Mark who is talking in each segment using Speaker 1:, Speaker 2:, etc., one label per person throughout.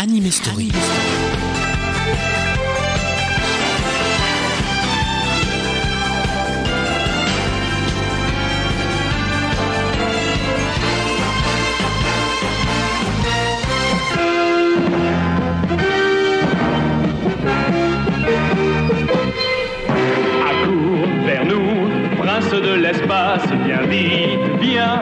Speaker 1: Anime Story.
Speaker 2: Nous, prince de l'espace, viens vite, viens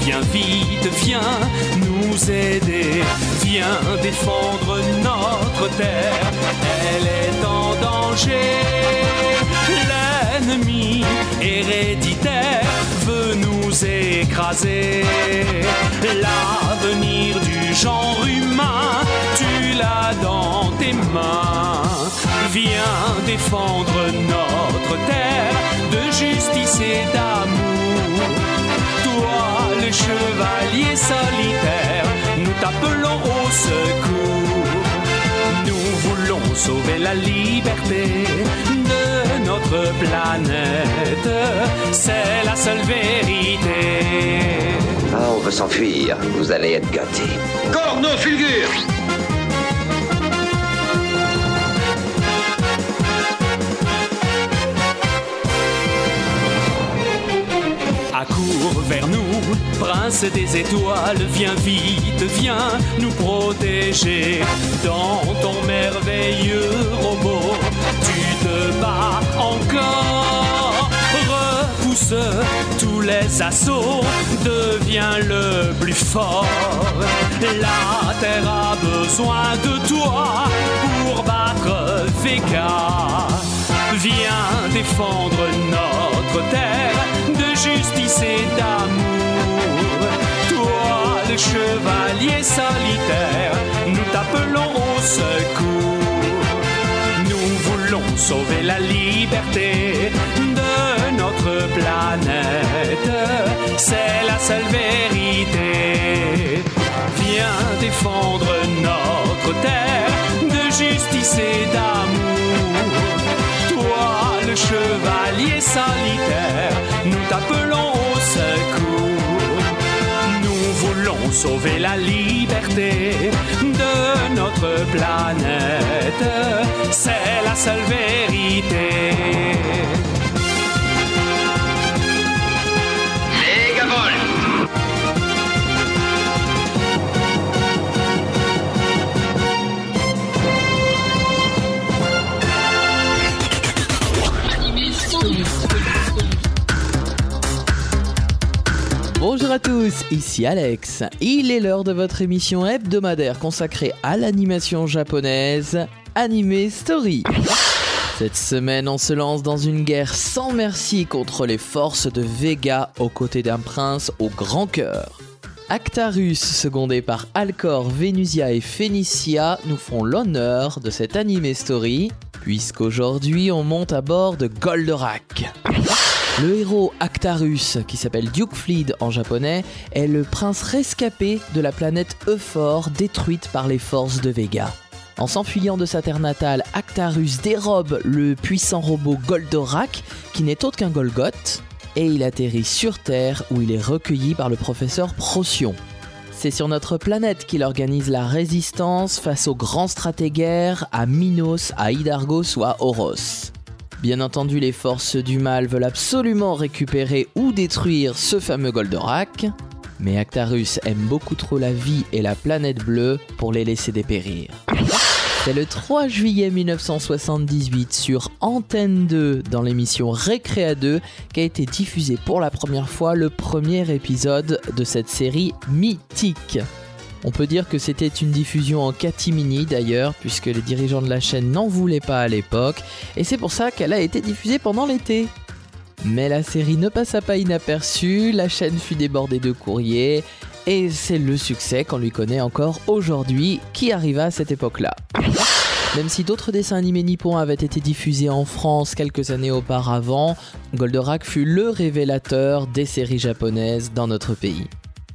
Speaker 2: viens
Speaker 3: vite, viens nous aider, viens défendre notre terre, elle est en danger. L'ennemi héréditaire veut nous écraser, l'avenir du genre humain, tu l'as dans tes mains. Viens défendre notre terre de justice et d'amour. Toi, le chevalier solitaire, nous t'appelons au secours. Nous voulons sauver la liberté de notre planète. C'est la seule vérité.
Speaker 4: Ah, on veut s'enfuir. Vous allez être gâtés.
Speaker 5: Corno fulgure
Speaker 3: Accours vers nous, prince des étoiles, viens vite, viens nous protéger. Dans ton merveilleux robot, tu te bats encore. Repousse tous les assauts, deviens le plus fort. La terre a besoin de toi pour battre Vega. Viens défendre notre terre de justice et d'amour. Toi, le chevalier solitaire, nous t'appelons au secours. Nous voulons sauver la liberté de notre planète. C'est la seule vérité. Viens défendre notre terre de justice et d'amour. Le chevalier solitaire, nous t'appelons au secours. Nous voulons sauver la liberté de notre planète. C'est la seule vérité.
Speaker 6: Bonjour à tous, ici Alex. Il est l'heure de votre émission hebdomadaire consacrée à l'animation japonaise, Anime Story. Cette semaine, on se lance dans une guerre sans merci contre les forces de Vega aux côtés d'un prince au grand cœur. Actarus, secondé par Alcor, Vénusia et Phénicia, nous font l'honneur de cette anime story, puisqu'aujourd'hui on monte à bord de Goldorak. Le héros Actarus, qui s'appelle Duke Fleed en japonais, est le prince rescapé de la planète Euphor détruite par les forces de Vega. En s'enfuyant de sa terre natale, Actarus dérobe le puissant robot Goldorak, qui n'est autre qu'un Golgoth, et il atterrit sur Terre où il est recueilli par le professeur Procyon. C'est sur notre planète qu'il organise la résistance face aux grands stratégaires, à Minos, à Hydargos ou à Oros. Bien entendu, les forces du mal veulent absolument récupérer ou détruire ce fameux Goldorak, mais Actarus aime beaucoup trop la vie et la planète bleue pour les laisser dépérir. C'est le 3 juillet 1978 sur Antenne 2 dans l'émission Récréa 2 qu'a été diffusé pour la première fois le premier épisode de cette série mythique. On peut dire que c'était une diffusion en catimini d'ailleurs, puisque les dirigeants de la chaîne n'en voulaient pas à l'époque, et c'est pour ça qu'elle a été diffusée pendant l'été. Mais la série ne passa pas inaperçue, la chaîne fut débordée de courriers, et c'est le succès qu'on lui connaît encore aujourd'hui qui arriva à cette époque-là. Même si d'autres dessins animés nippons avaient été diffusés en France quelques années auparavant, Goldorak fut le révélateur des séries japonaises dans notre pays.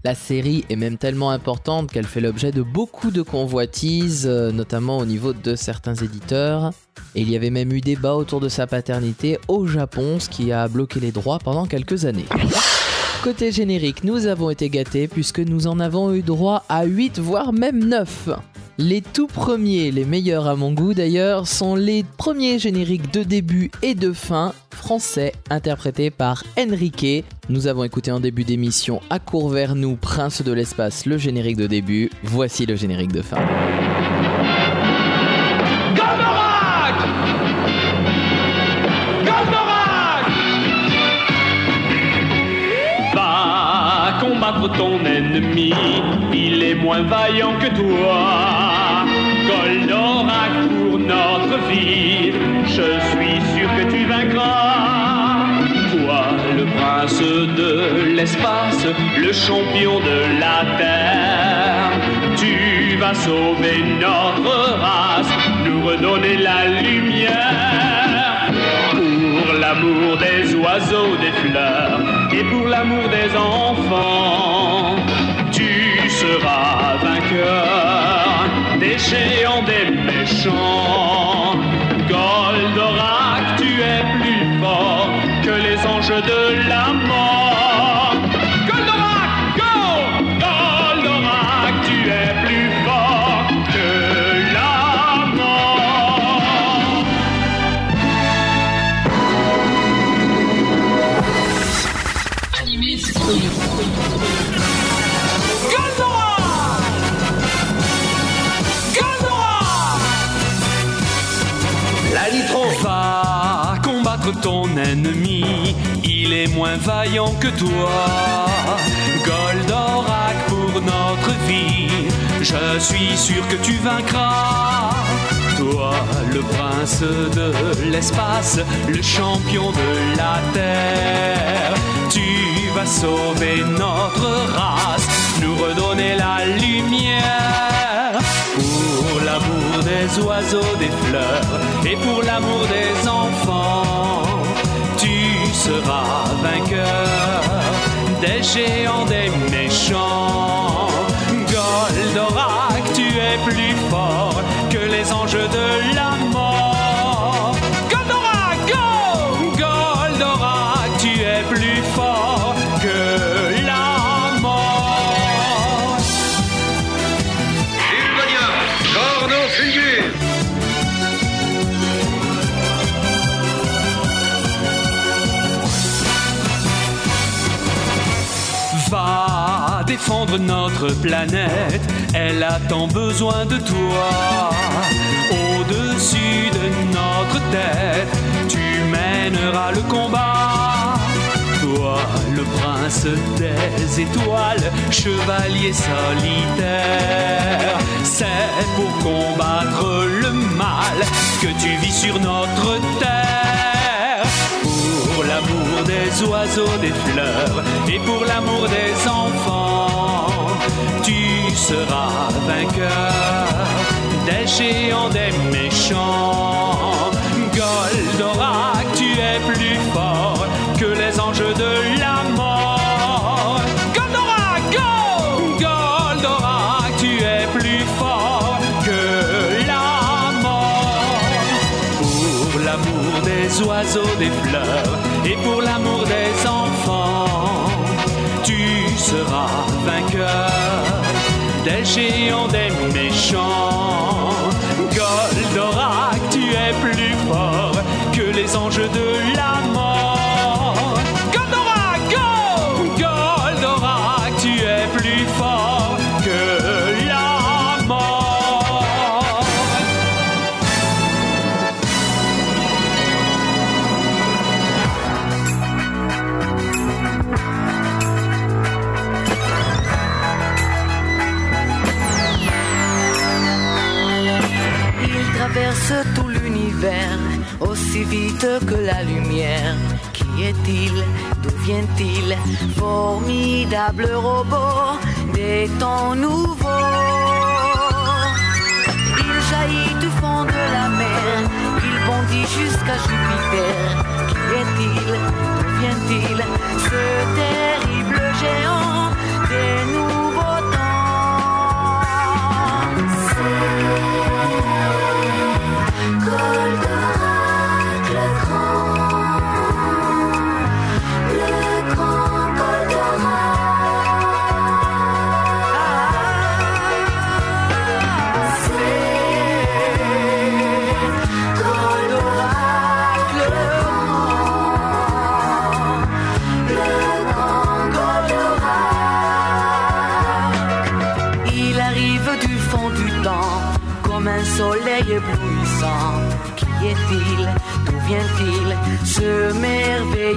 Speaker 6: La série est même tellement importante qu'elle fait l'objet de beaucoup de convoitises, euh, notamment au niveau de certains éditeurs. Et il y avait même eu débat autour de sa paternité au Japon, ce qui a bloqué les droits pendant quelques années. Côté générique, nous avons été gâtés puisque nous en avons eu droit à 8 voire même 9. Les tout premiers, les meilleurs à mon goût d'ailleurs, sont les premiers génériques de début et de fin français interprétés par Enrique. Nous avons écouté en début d'émission à court vers nous, Prince de l'espace, le générique de début. Voici le générique de fin.
Speaker 4: Ton ennemi, il est moins vaillant que toi. L'espace, le champion de la terre, tu vas sauver notre race, nous redonner la lumière. Pour l'amour des oiseaux, des fleurs, et pour l'amour des enfants, tu seras vainqueur des géants, des méchants. Goldorak, tu es plus fort que les anges de la mort.
Speaker 3: Vaillant que toi. Goldorak pour notre vie, je suis sûr que tu vaincras. Toi, le prince de l'espace, le champion de la terre, tu vas sauver notre race, nous redonner la lumière. Pour l'amour des oiseaux, des fleurs et pour l'amour des des géants, des méchants. Goldorak, tu es plus fort que les anges de la planète, elle a tant besoin de toi. Au-dessus de notre tête, tu mèneras le combat. Toi, le prince des étoiles, chevalier solitaire, c'est pour combattre le mal que tu vis sur notre terre. Pour l'amour des oiseaux, des fleurs et pour l'amour des enfants, tu seras vainqueur des géants, des méchants. Goldorak, tu es plus fort que les anges de la mort. Goldorak, go! Goldorak, tu es plus fort que la mort. Pour l'amour des oiseaux, des fleurs et pour l'amour des enfants, tu seras vainqueur des géants, des méchants. Goldorak, tu es plus fort que les anges
Speaker 7: de la mort.
Speaker 8: Formidable robot des temps nouveaux. Il jaillit du fond de la mer. Il bondit jusqu'à Jupiter. Qui est-il? D'où vient-il Ce terrible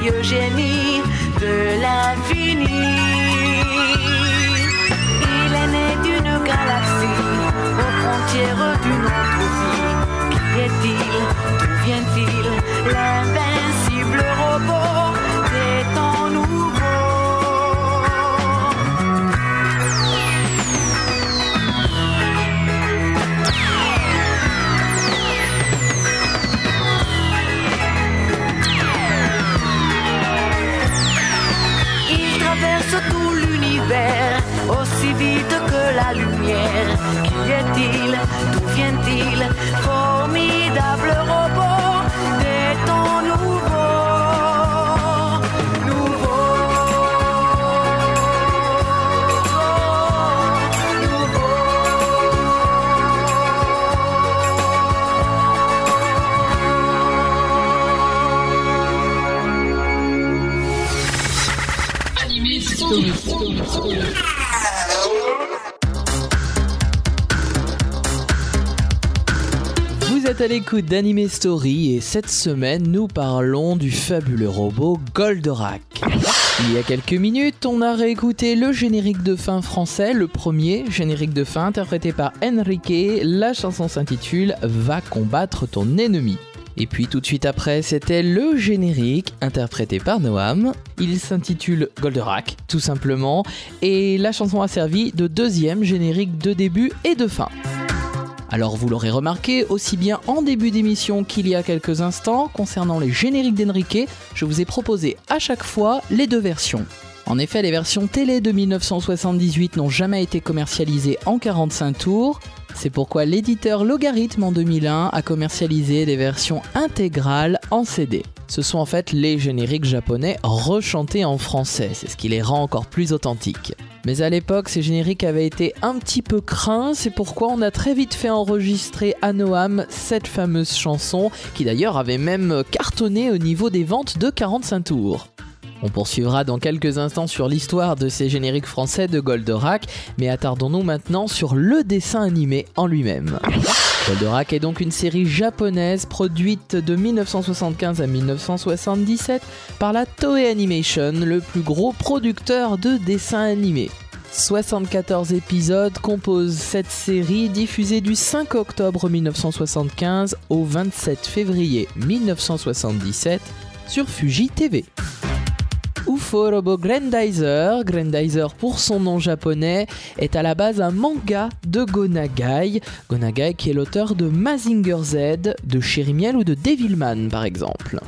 Speaker 8: merveilleux traverse tout l'univers aussi vite que la lumière. Qui est-il? D'où vient-il? Formidable robot
Speaker 6: à l'écoute d'Anime Story et cette semaine nous parlons du fabuleux robot Goldorak. Il y a quelques minutes, on a réécouté le générique de fin français, le premier générique de fin interprété par Enrique. La chanson s'intitule Va combattre ton ennemi. Et puis tout de suite après, c'était le générique interprété par Noam. Il s'intitule Goldorak, tout simplement, et la chanson a servi de deuxième générique de début et de fin. Alors vous l'aurez remarqué, aussi bien en début d'émission qu'il y a quelques instants, concernant les génériques d'Enrique, je vous ai proposé à chaque fois les deux versions. En effet, les versions télé de 1978 n'ont jamais été commercialisées en 45 tours. C'est pourquoi l'éditeur Logarithme en 2001 a commercialisé des versions intégrales en CD. Ce sont en fait les génériques japonais rechantés en français, c'est ce qui les rend encore plus authentiques. Mais à l'époque, ces génériques avaient été un petit peu craints, c'est pourquoi on a très vite fait enregistrer à Noam cette fameuse chanson, qui d'ailleurs avait même cartonné au niveau des ventes de 45 tours. On poursuivra dans quelques instants sur l'histoire de ces génériques français de Goldorak, mais attardons-nous maintenant sur le dessin animé en lui-même. Goldorak est donc une série japonaise produite de 1975 à 1977 par la Toei Animation, le plus gros producteur de dessins animés. 74 épisodes composent cette série diffusée du 5 octobre 1975 au 27 février 1977 sur Fuji TV. UFO Robo Grandizer, Grandizer pour son nom japonais, est à la base un manga de Gonagai. Gonagai qui est l'auteur de Mazinger Z, de Cherimiel ou de Devilman par exemple.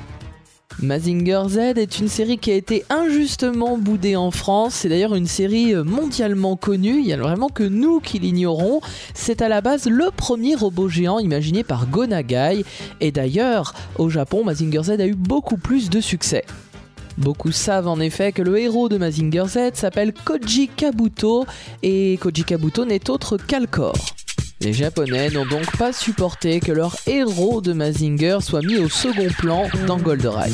Speaker 6: Mazinger Z est une série qui a été injustement boudée en France. C'est d'ailleurs une série mondialement connue. Il n'y a vraiment que nous qui l'ignorons. C'est à la base le premier robot géant imaginé par Gonagai. Et d'ailleurs, au Japon, Mazinger Z a eu beaucoup plus de succès. Beaucoup savent en effet que le héros de Mazinger Z s'appelle Koji Kabuto et Koji Kabuto n'est autre qu'Alcor. Les Japonais n'ont donc pas supporté que leur héros de Mazinger soit mis au second plan dans Goldorak.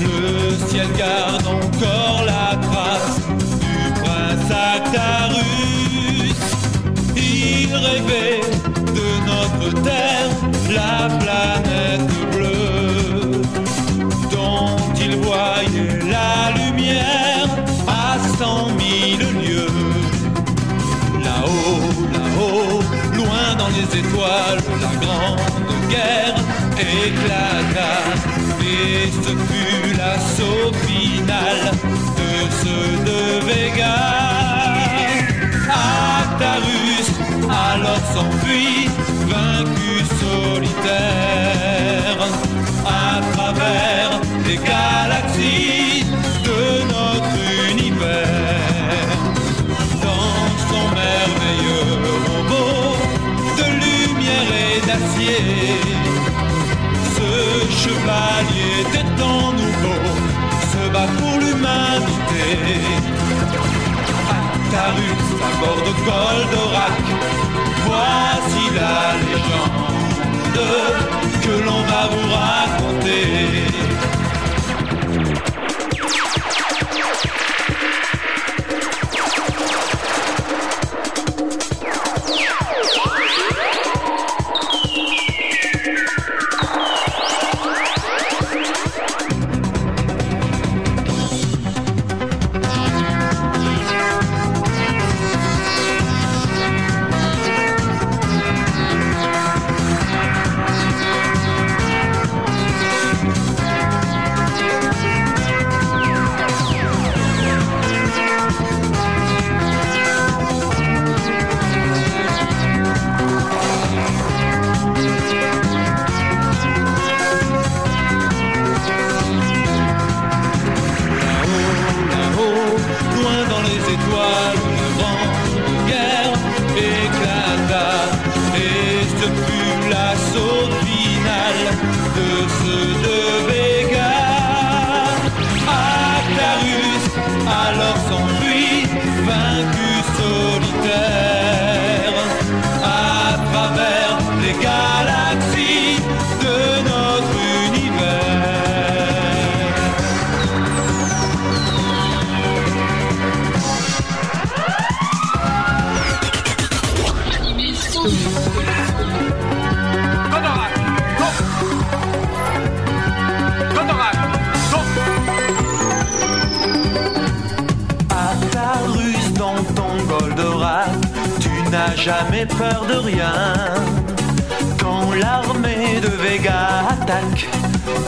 Speaker 9: Le ciel notre Terre, la planète bleue, dont il voyait la lumière à cent mille lieues. Là-haut, là-haut, loin dans les étoiles, la grande guerre éclata. Et ce fut l'assaut final de ceux de Vega. Actarus alors s'enfuit, vaincu solitaire, à travers les galaxies de notre univers dans son merveilleux robot de lumière et d'acier. Ce chevalier des temps nouveaux se bat pour l'humanité. Actarus à bord de Goldorak, voici la légende que l'on va vous raconter.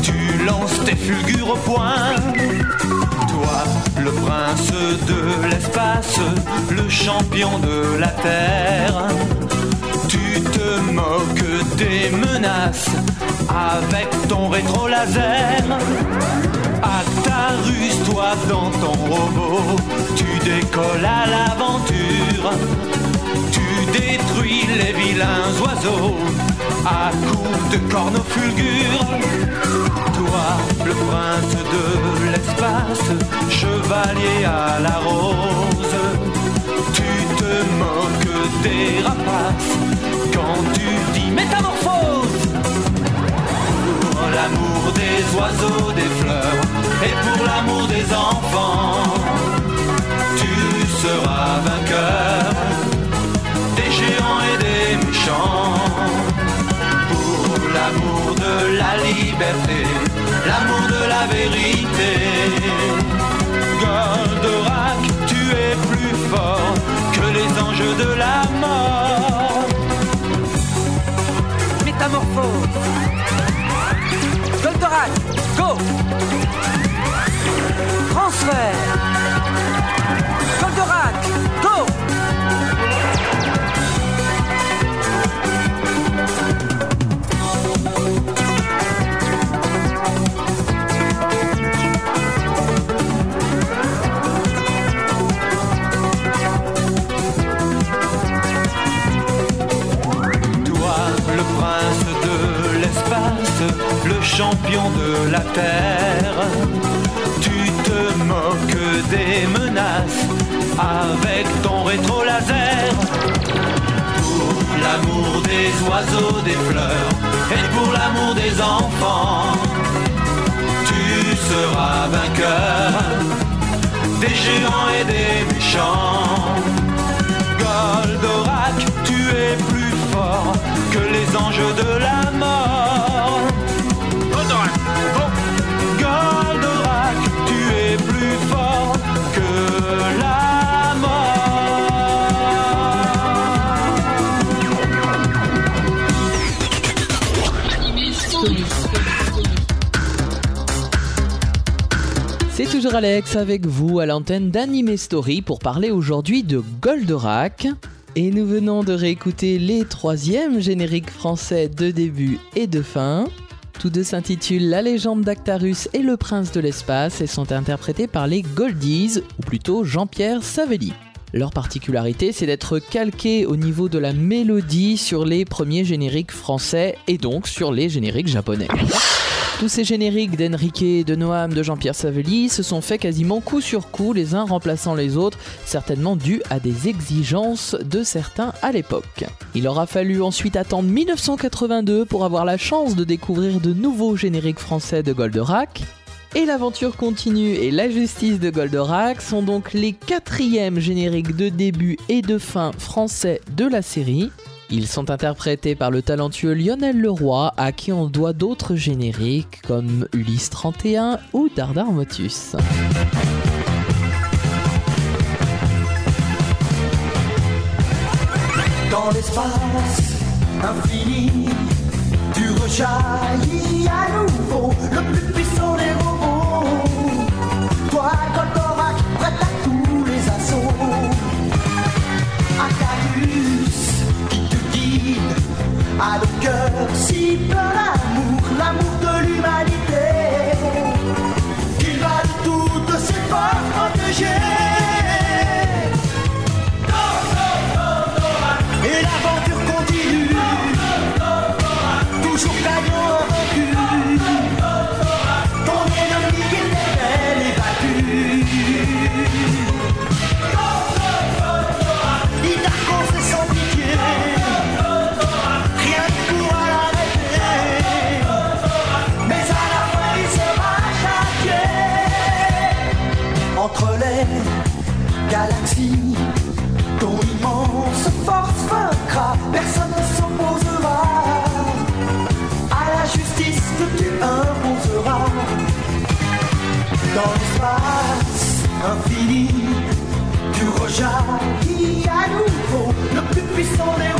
Speaker 9: Tu lances tes fulgures au point. Toi, le prince de l'espace, le champion de la terre, tu te moques des menaces avec ton rétro laser. Actarus, toi dans ton robot, tu décolles à l'aventure. Tu détruis les vilains oiseaux à coups de cornes fulgures. Toi, le prince de l'espace, chevalier à la rose, tu te moques des rapaces quand tu dis métamorphose pour l'amour des oiseaux, des fleurs et pour l'amour des enfants. Tu seras vainqueur la liberté, l'amour de la vérité. Goldorak, tu es plus fort que les anges de la mort.
Speaker 10: Métamorphose. Goldorak, go Transfert. Goldorak, go
Speaker 9: champion de la terre, tu te moques des menaces avec ton rétro laser. Pour l'amour des oiseaux, des fleurs et pour l'amour des enfants, tu seras vainqueur des géants et des méchants.
Speaker 6: Alex avec vous à l'antenne d'Anime Story pour parler aujourd'hui de Goldorak. Et nous venons de réécouter les troisièmes génériques français de début et de fin. Tous deux s'intitulent La légende d'Actarus et le prince de l'espace et sont interprétés par les Goldies, ou plutôt Jean-Pierre Savelli. Leur particularité, c'est d'être calqués au niveau de la mélodie sur les premiers génériques français et donc sur les génériques japonais. Tous ces génériques d'Enrique, de Noam, de Jean-Pierre Savelli se sont faits quasiment coup sur coup, les uns remplaçant les autres, certainement dû à des exigences de certains à l'époque. Il aura fallu ensuite attendre 1982 pour avoir la chance de découvrir de nouveaux génériques français de Goldorak. Et l'aventure continue et la justice de Goldorak sont donc les quatrièmes génériques de début et de fin français de la série. Ils sont interprétés par le talentueux Lionel Leroy, à qui on doit d'autres génériques comme Ulysse 31 ou Dardar Motus.
Speaker 11: Dans l'espace infini, tu rejaillis à nouveau, le plus puissant à le cœur si plein d'amour, l'amour de l'humanité. Plus puissant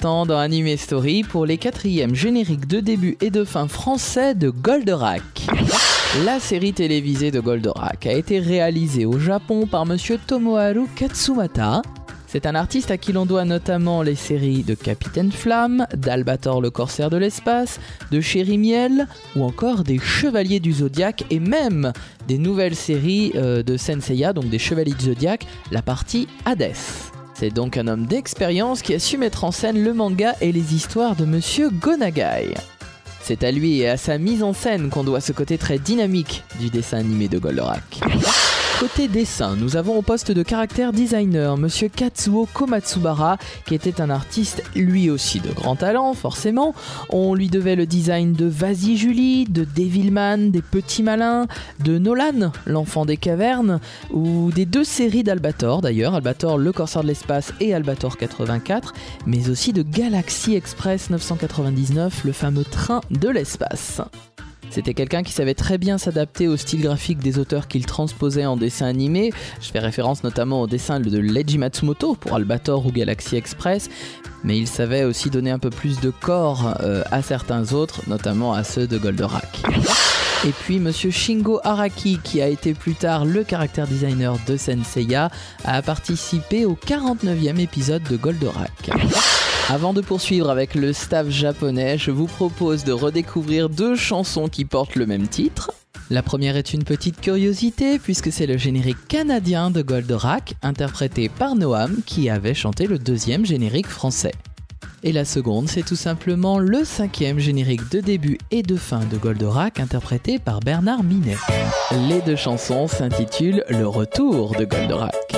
Speaker 8: dans Anime Story pour les quatrièmes génériques de début et de fin français de Goldorak. La série télévisée de Goldorak a été réalisée au Japon par monsieur Tomoharu Katsumata. C'est un artiste à qui l'on doit notamment les séries de Capitaine Flamme, d'Albator le corsaire de l'espace, de Chéri Miel ou encore des Chevaliers du Zodiaque et même des nouvelles séries euh, de Senseiya, donc des Chevaliers du Zodiaque, la partie Hades. C'est donc un homme d'expérience qui a su mettre en scène le manga et les histoires de Monsieur Gonagai. C'est à lui et à sa mise en scène qu'on doit ce côté très dynamique du dessin animé de Goldorak. Côté dessin, nous avons au poste de caractère designer Monsieur Katsuo Komatsubara, qui était un artiste lui aussi de grand talent, forcément. On lui devait le design de Vas-y Julie, de Devilman, des Petits Malins, de Nolan, l'enfant des cavernes, ou des deux séries d'Albator d'ailleurs, Albator le corsaire de l'espace et Albator 84, mais aussi de Galaxy Express 999, le fameux train de l'espace. C'était quelqu'un qui savait très bien s'adapter au style graphique des auteurs qu'il transposait en dessin animé. Je fais référence notamment au dessin de Leiji Matsumoto pour Albator ou Galaxy Express, mais il savait aussi donner un peu plus de corps euh, à certains autres, notamment à ceux de Goldorak. Et puis Monsieur Shingo Araki, qui a été plus tard le caractère designer de Senseiya, a participé au 49e épisode de Goldorak. Avant de poursuivre avec le staff japonais, je vous propose de redécouvrir deux chansons qui portent le même titre. La première est une petite curiosité puisque c'est le générique canadien de Goldorak interprété par Noam qui avait chanté le deuxième générique français. Et la seconde, c'est tout simplement le cinquième générique de début et de fin de Goldorak interprété par Bernard Minet. Les deux chansons s'intitulent Le retour de Goldorak.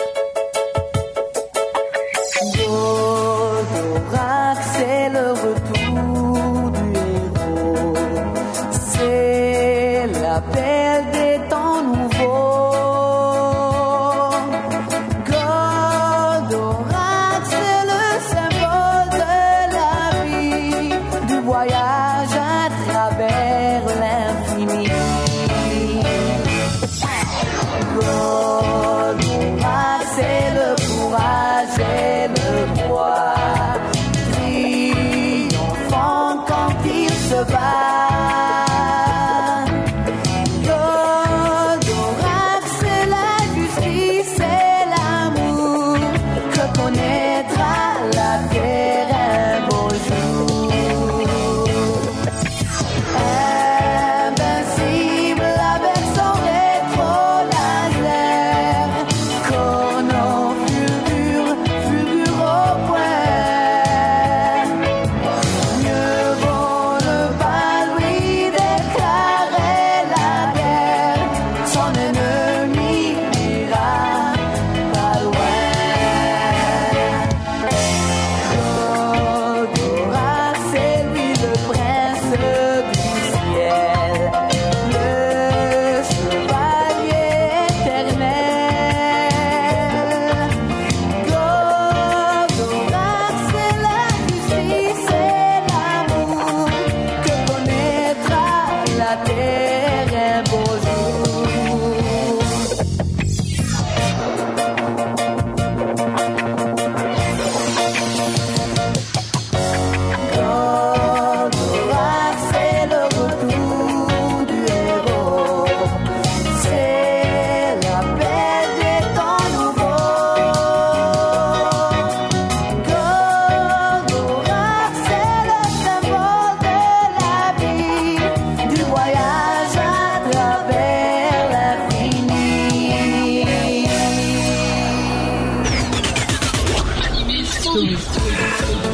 Speaker 9: Goldorak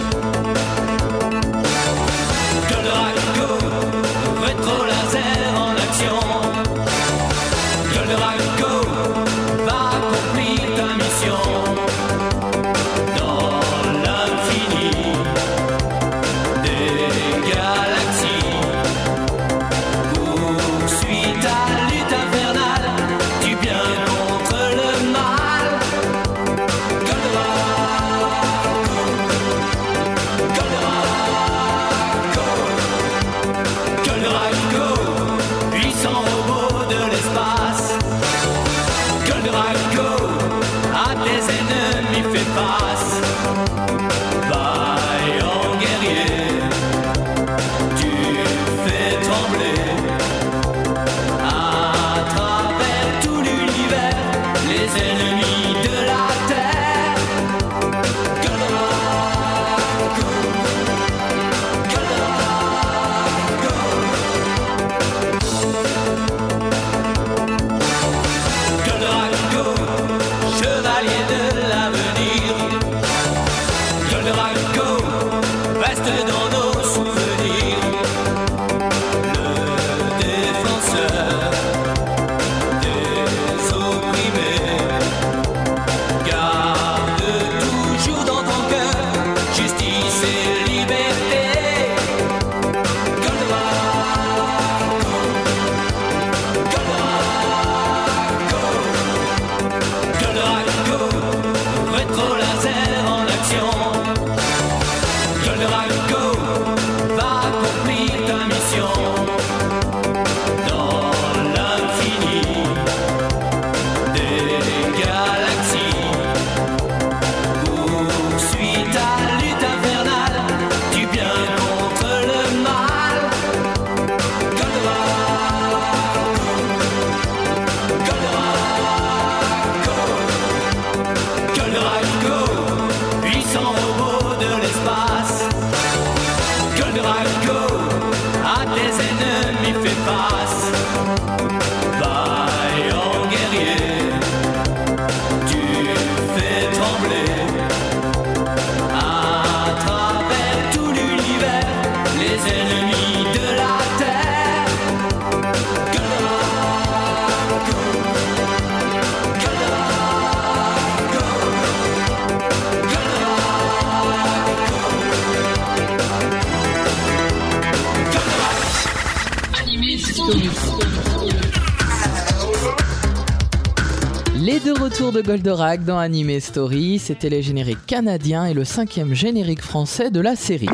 Speaker 9: Goldorak
Speaker 12: dans
Speaker 6: Anime Story, c'était les génériques canadiens et le cinquième générique français de la série.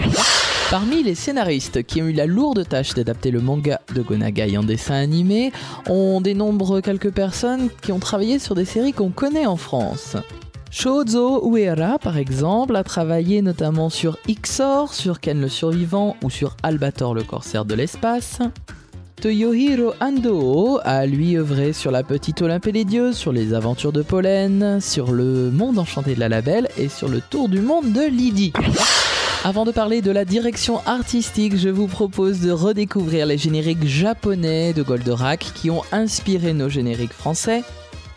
Speaker 6: Parmi les scénaristes qui ont eu la lourde tâche d'adapter le manga de Gonagai en dessin animé, on dénombre quelques personnes qui ont travaillé sur des séries qu'on connaît en France. Shozo Uehara, par exemple, a travaillé notamment sur Ixor, sur Ken le Survivant ou sur Albator le Corsaire de l'espace. Toyohiro Ando a lui œuvré sur La Petite Olympe et Dieux, sur Les Aventures de Pollen, sur Le Monde Enchanté de la Labelle et sur Le Tour du Monde de Lydie. Avant de parler de la direction artistique, je vous propose de redécouvrir les génériques japonais de Goldorak qui ont inspiré nos génériques français.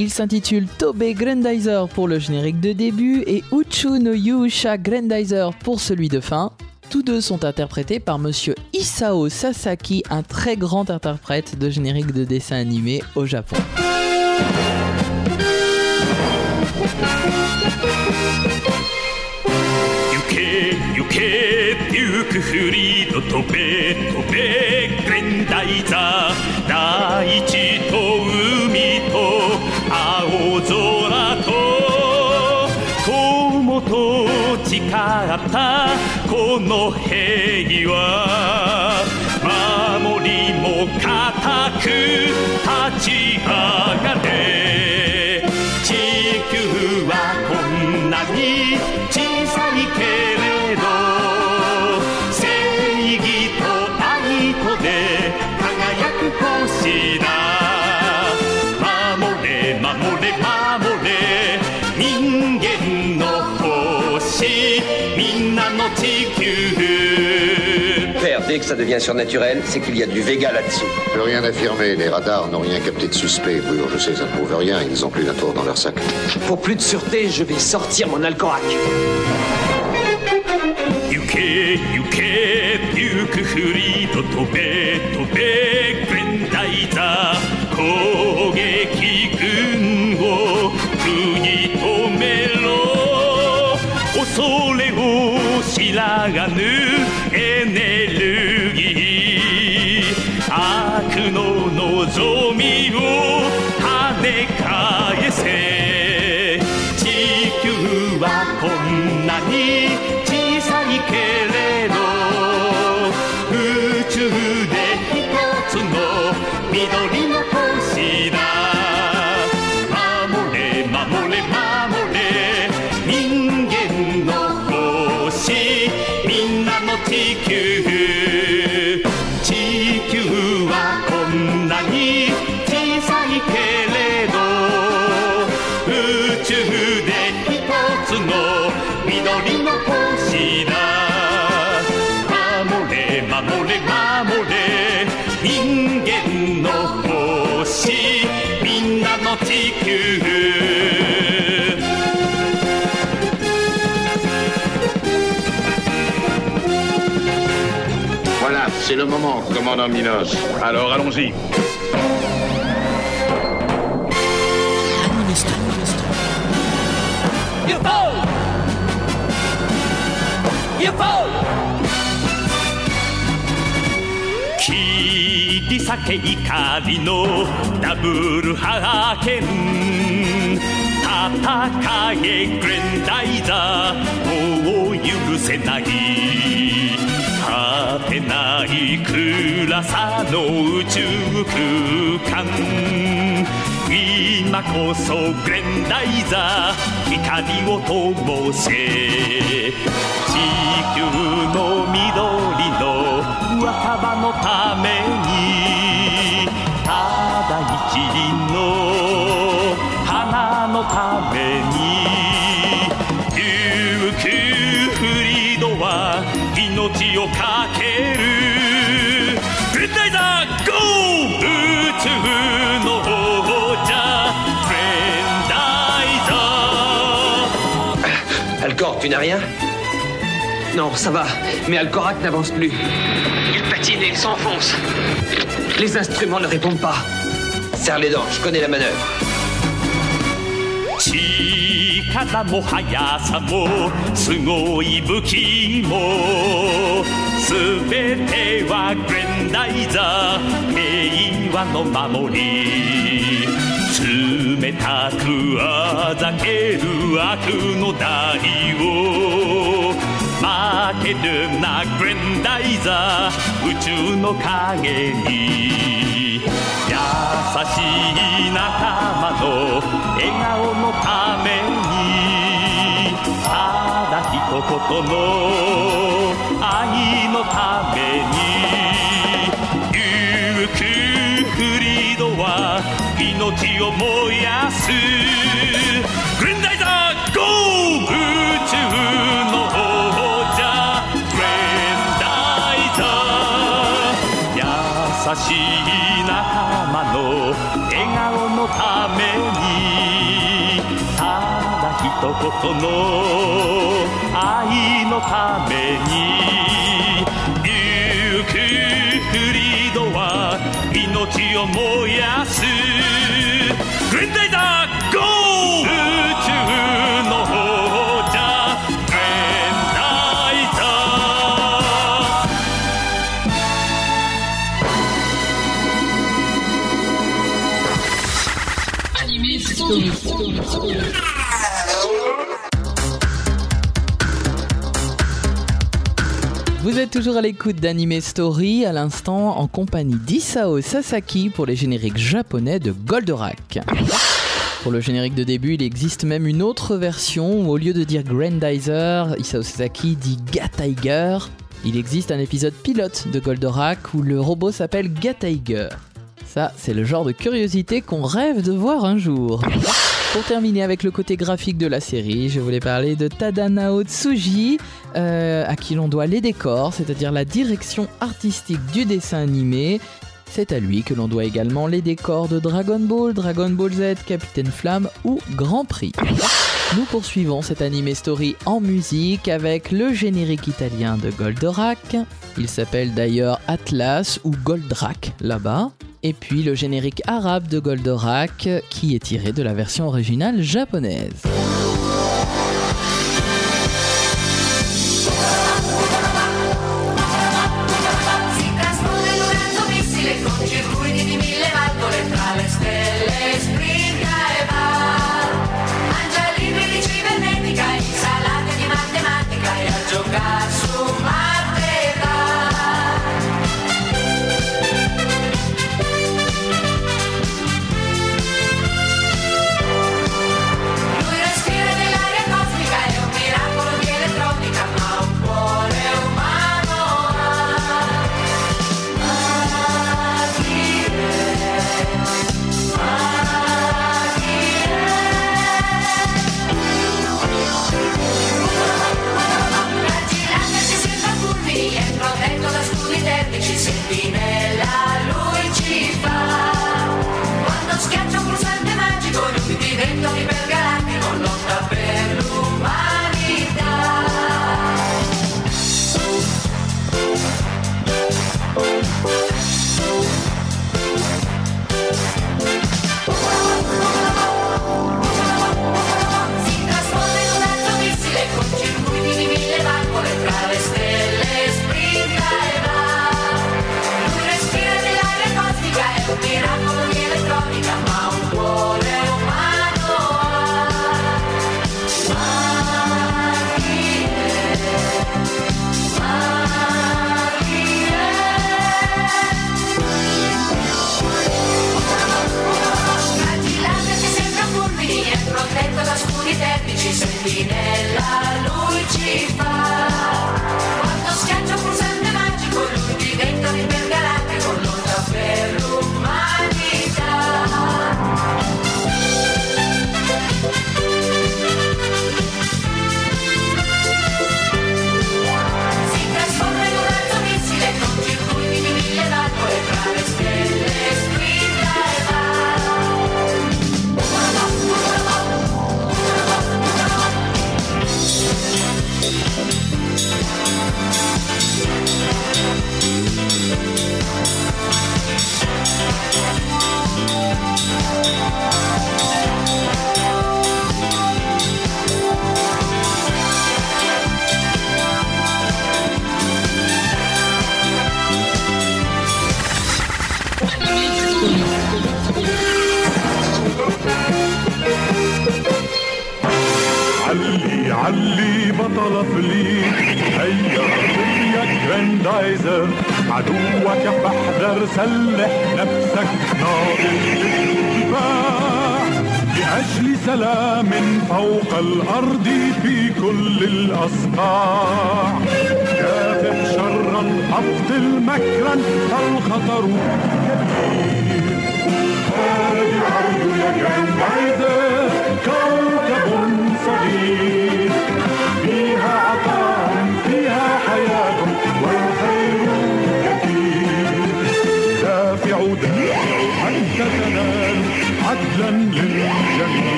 Speaker 6: Il s'intitule Tobe Grandizer pour le générique de début et Uchu no Yusha Grandizer pour celui de fin. Tous deux sont interprétés par monsieur Isao Sasaki, un très grand interprète de générique de dessin animé au Japon.
Speaker 3: の平和
Speaker 4: ça devient surnaturel, c'est qu'il y a du Vega là-dessous.
Speaker 13: Je peux rien affirmer, les radars n'ont rien capté de suspect. Oui, je sais, ça ne prouve rien, ils ont plus la tour dans leur sac.
Speaker 4: Pour plus de sûreté, je vais sortir mon Alcorac.
Speaker 3: Yuke, yuke, yuke shuri to tobe, tobe, kwentaita, kogeki gun wo kuni tomero, osore wo shiraganu. 守れ守れ人間の星みんなの地球
Speaker 13: Voilà, c'est le moment, commandant Minos.
Speaker 14: Alors allons-y.
Speaker 3: UFO け怒りのダブルハーケン戦えグレンダイザーもう許せない果てない暗さの宇宙空間。今こそグレンダイザー光を灯せ地球の緑の若葉のために。
Speaker 4: Alcor, tu n'as rien? Non, ça va, mais Alcorac n'avance plus. Il patine et il s'enfonce. Les instruments ne répondent pas. Serre les dents, je connais la manœuvre.
Speaker 3: 力も速さもすごい武器も全てはグレンダイザー平和の守り冷たくあざける悪の代を負けるなグレンダイザー宇宙の影に優しい仲間の笑顔のためにただ一言の愛のために行くフリードは命を燃やすグレンダイザーゴー宇宙の王者グレンダイザー優しい一言の愛のために行くフリードは命を燃やす。
Speaker 6: Toujours à l'écoute d'Anime Story, à l'instant en compagnie d'Isao Sasaki pour les génériques japonais de Goldorak. Pour le générique de début, il existe même une autre version où au lieu de dire Grandizer, Isao Sasaki dit Gatiger. Il existe un épisode pilote de Goldorak où le robot s'appelle Gatiger. Ça, c'est le genre de curiosité qu'on rêve de voir un jour. Pour terminer avec le côté graphique de la série, je voulais parler de Tadanao Tsuji, euh, à qui l'on doit les décors, c'est-à-dire la direction artistique du dessin animé. C'est à lui que l'on doit également les décors de Dragon Ball, Dragon Ball Z, Capitaine Flamme ou Grand Prix. Nous poursuivons cette anime story en musique avec le générique italien de Goldorak. Il s'appelle d'ailleurs Atlas ou Goldrak là-bas. Et puis le générique arabe de Goldorak qui est tiré de la version originale japonaise.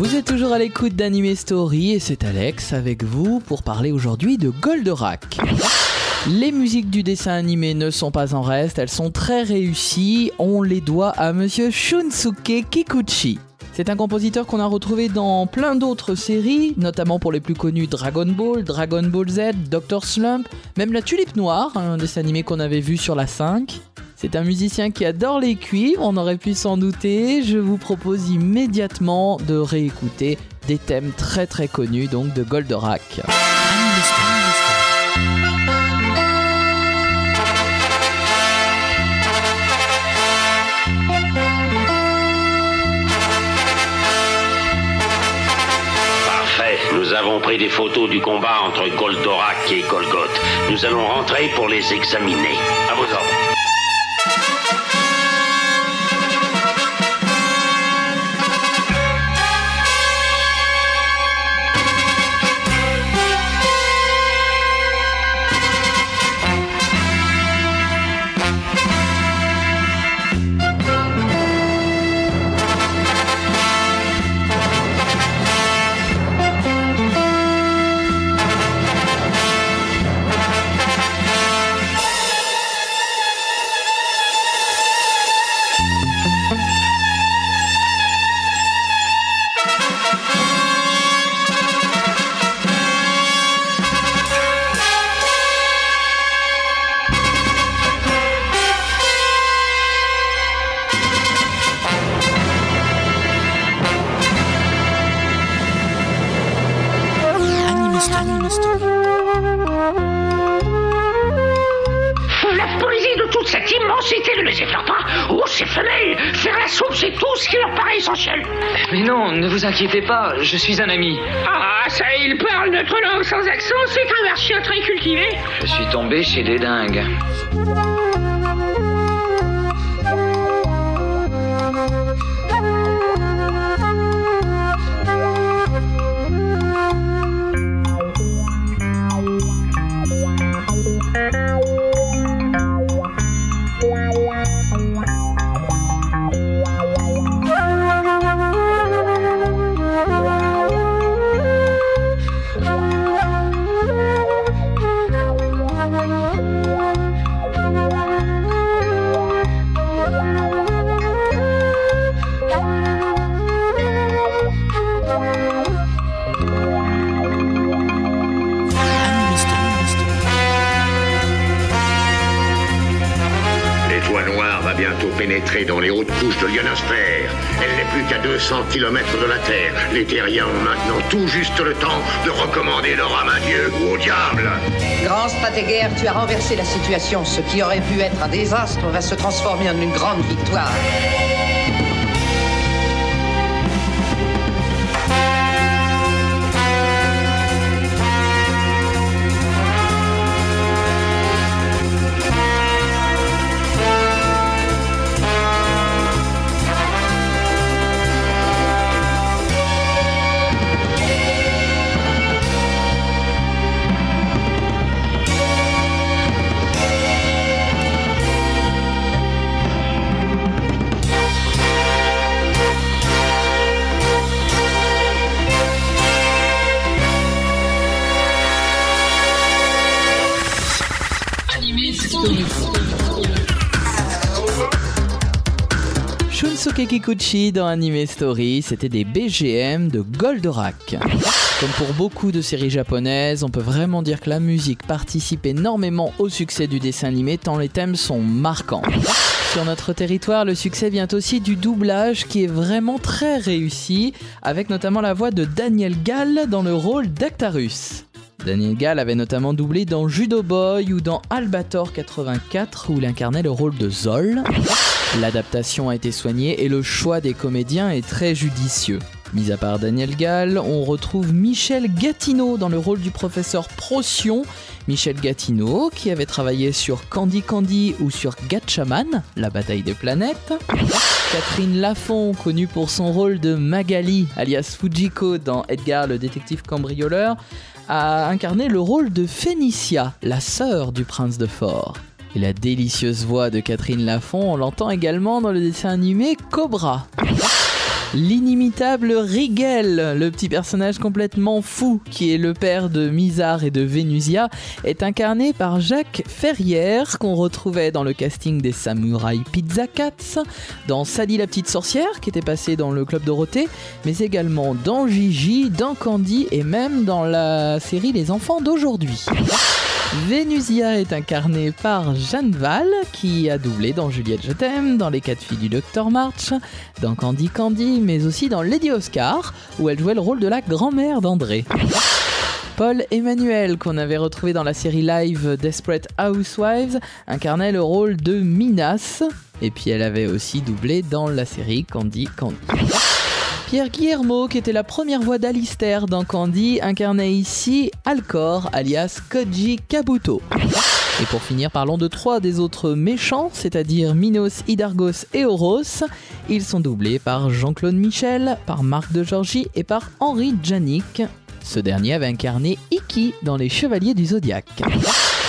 Speaker 6: Vous êtes toujours à l'écoute d'Anime Story et c'est Alex avec vous pour parler aujourd'hui de Goldorak. Les musiques du dessin animé ne sont pas en reste, elles sont très réussies, on les doit à monsieur Shunsuke Kikuchi. C'est un compositeur qu'on a retrouvé dans plein d'autres séries, notamment pour les plus connus Dragon Ball, Dragon Ball Z, Dr. Slump, même La Tulipe Noire, un dessin animé qu'on avait vu sur la 5. C'est un musicien qui adore les cuivres, on aurait pu s'en douter. Je vous propose immédiatement de réécouter des thèmes très très connus donc de Goldorak.
Speaker 15: Parfait. Nous avons pris des photos du combat entre Goldorak et Golgoth. Nous allons rentrer pour les examiner. À vos ordres.
Speaker 16: Mais non, ne vous inquiétez pas, je suis un ami.
Speaker 17: Ah, ça, il parle notre langue sans accent, c'est un marchien très cultivé.
Speaker 16: Je suis tombé chez des dingues.
Speaker 13: 200 km de la Terre. Les terriens ont maintenant tout juste le temps de recommander leur âme à Dieu ou au diable.
Speaker 18: Grand stratégaire, tu as renversé la situation. Ce qui aurait pu être un désastre va se transformer en une grande victoire.
Speaker 6: Kikuchi dans Anime Story, c'était des BGM de Goldorak. Comme pour beaucoup de séries japonaises, on peut vraiment dire que la musique participe énormément au succès du dessin animé tant les thèmes sont marquants. Sur notre territoire, le succès vient aussi du doublage qui est vraiment très réussi, avec notamment la voix de Daniel Gall dans le rôle d'Actarus. Daniel Gall avait notamment doublé dans Judo Boy ou dans Albator 84 où il incarnait le rôle de Zol. L'adaptation a été soignée et le choix des comédiens est très judicieux. Mis à part Daniel Gall, on retrouve Michel Gatineau dans le rôle du professeur Procyon. Michel Gatineau qui avait travaillé sur Candy Candy ou sur Gatchaman, la bataille des planètes. Catherine Lafont, connue pour son rôle de Magali, alias Fujiko dans Edgar le détective cambrioleur, a incarné le rôle de Phénicia, la sœur du prince de Fort. Et la délicieuse voix de Catherine Lafont, on l'entend également dans le dessin animé Cobra. L'inimitable Rigel, le petit personnage complètement fou qui est le père de Mizar et de Vénusia, est incarné par Jacques Ferrière qu'on retrouvait dans le casting des Samurai Pizza Cats, dans Sally la petite sorcière qui était passée dans le club Dorothée, mais également dans Gigi, dans Candy et même dans la série Les enfants d'aujourd'hui. Vénusia est incarnée par Jeanne Val, qui a doublé dans Juliette Je t'aime, dans Les quatre filles du Docteur March, dans Candy Candy, mais aussi dans Lady Oscar, où elle jouait le rôle de la grand-mère d'André. Paul Emmanuel, qu'on avait retrouvé dans la série live Desperate Housewives, incarnait le rôle de Minas, et puis elle avait aussi doublé dans la série Candy Candy. Pierre Guillermo, qui était la première voix d'Alistair dans Candy, incarnait ici Alcor, alias Koji Kabuto. Et pour finir, parlons de trois des autres méchants, c'est-à-dire Minos, Hydargos et Oros. Ils sont doublés par Jean-Claude Michel, par Marc de Georgie et par Henri Janik. Ce dernier avait incarné Iki dans Les Chevaliers du Zodiaque.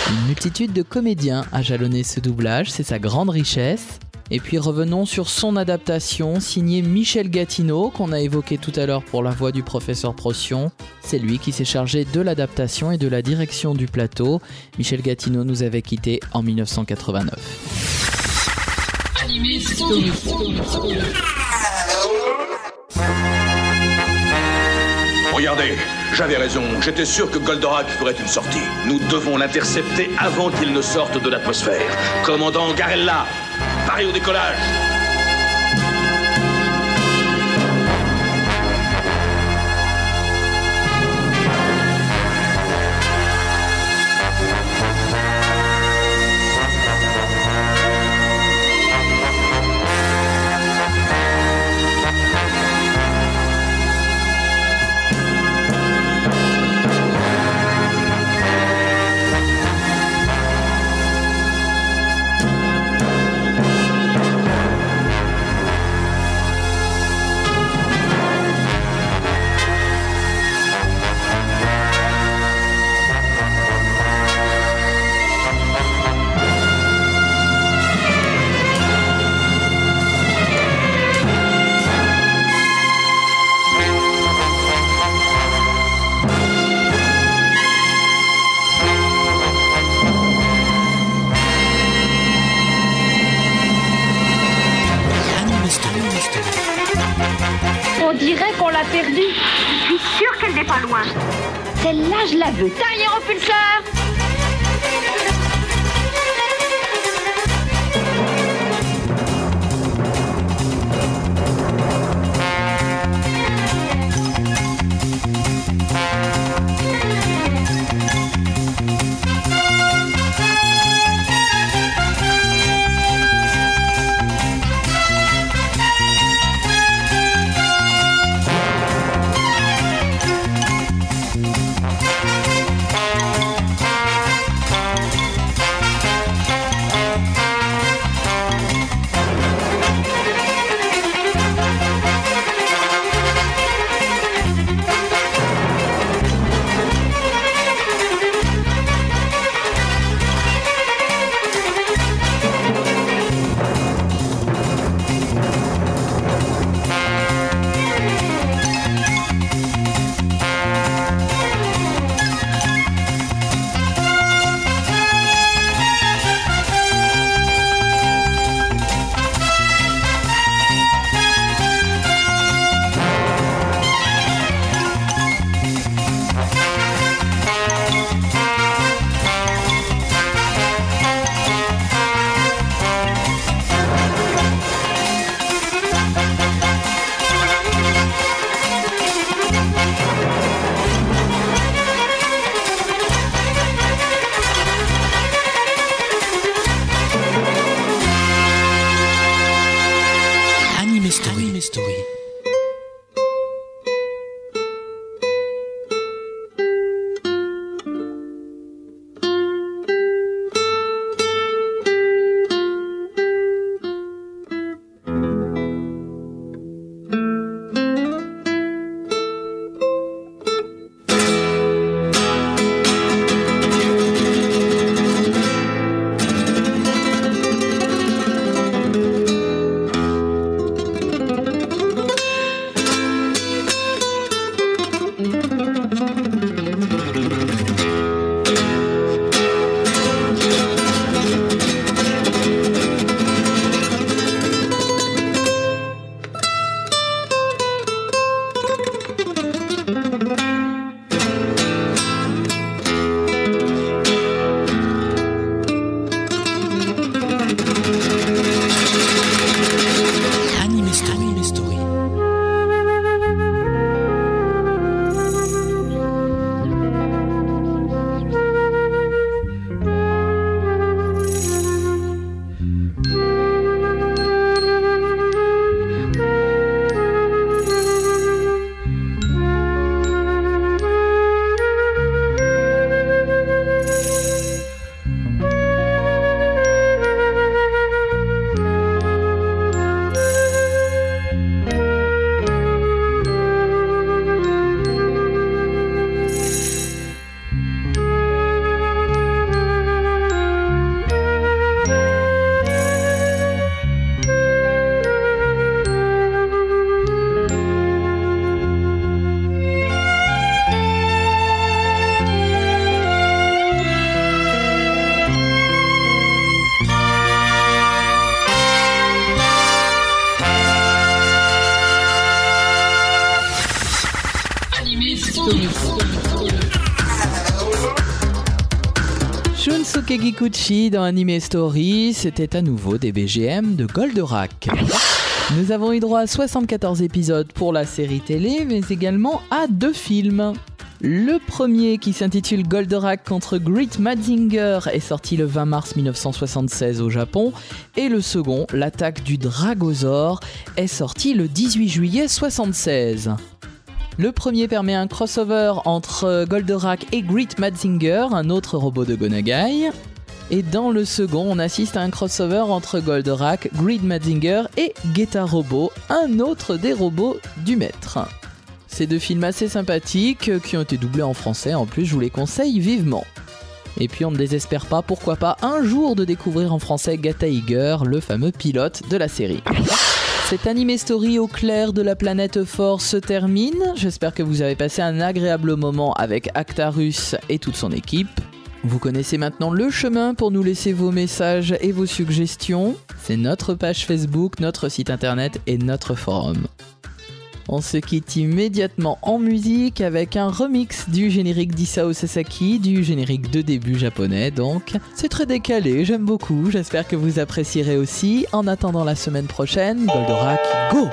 Speaker 6: Une multitude de comédiens a jalonné ce doublage, c'est sa grande richesse. Et puis revenons sur son adaptation, signée Michel Gatineau, qu'on a évoqué tout à l'heure pour la voix du professeur Procyon. C'est lui qui s'est chargé de l'adaptation et de la direction du plateau. Michel Gatineau nous avait quittés en 1989.
Speaker 14: Regardez, j'avais raison. J'étais sûr que Goldorak ferait une sortie. Nous devons l'intercepter avant qu'il ne sorte de l'atmosphère. Commandant Garella,
Speaker 6: périodicolaire. de Dans Anime Story, c'était à nouveau des BGM de Goldorak. Nous avons eu droit à 74 épisodes pour la série télé, mais également à deux films. Le premier, qui s'intitule Goldorak contre Great Mazinger, est sorti le 20 mars 1976 au Japon, et le second, L'attaque du Dragosaure, est sorti le 18 juillet 1976. Le premier permet un crossover entre Goldorak et Great Mazinger, un autre robot de Gonagai. Et dans le second, on assiste à un crossover entre Goldorak, Great Mazinger et Geta Robot, un autre des robots du maître. Ces deux films assez sympathiques qui ont été doublés en français en plus, je vous les conseille vivement. Et puis on ne désespère pas, pourquoi pas, un jour de découvrir en français Gata Iger, le fameux pilote de la série. Cette anime story au clair de la planète Fort se termine. J'espère que vous avez passé un agréable moment avec Actarus et toute son équipe. Vous connaissez maintenant le chemin pour nous laisser vos messages et vos suggestions. C'est notre page Facebook, notre site internet et notre forum. On se quitte immédiatement en musique avec un remix du générique d'Isao Sasaki, du générique de début japonais donc. C'est très décalé, j'aime beaucoup, j'espère que vous apprécierez aussi. En attendant la semaine prochaine, Goldorak, go!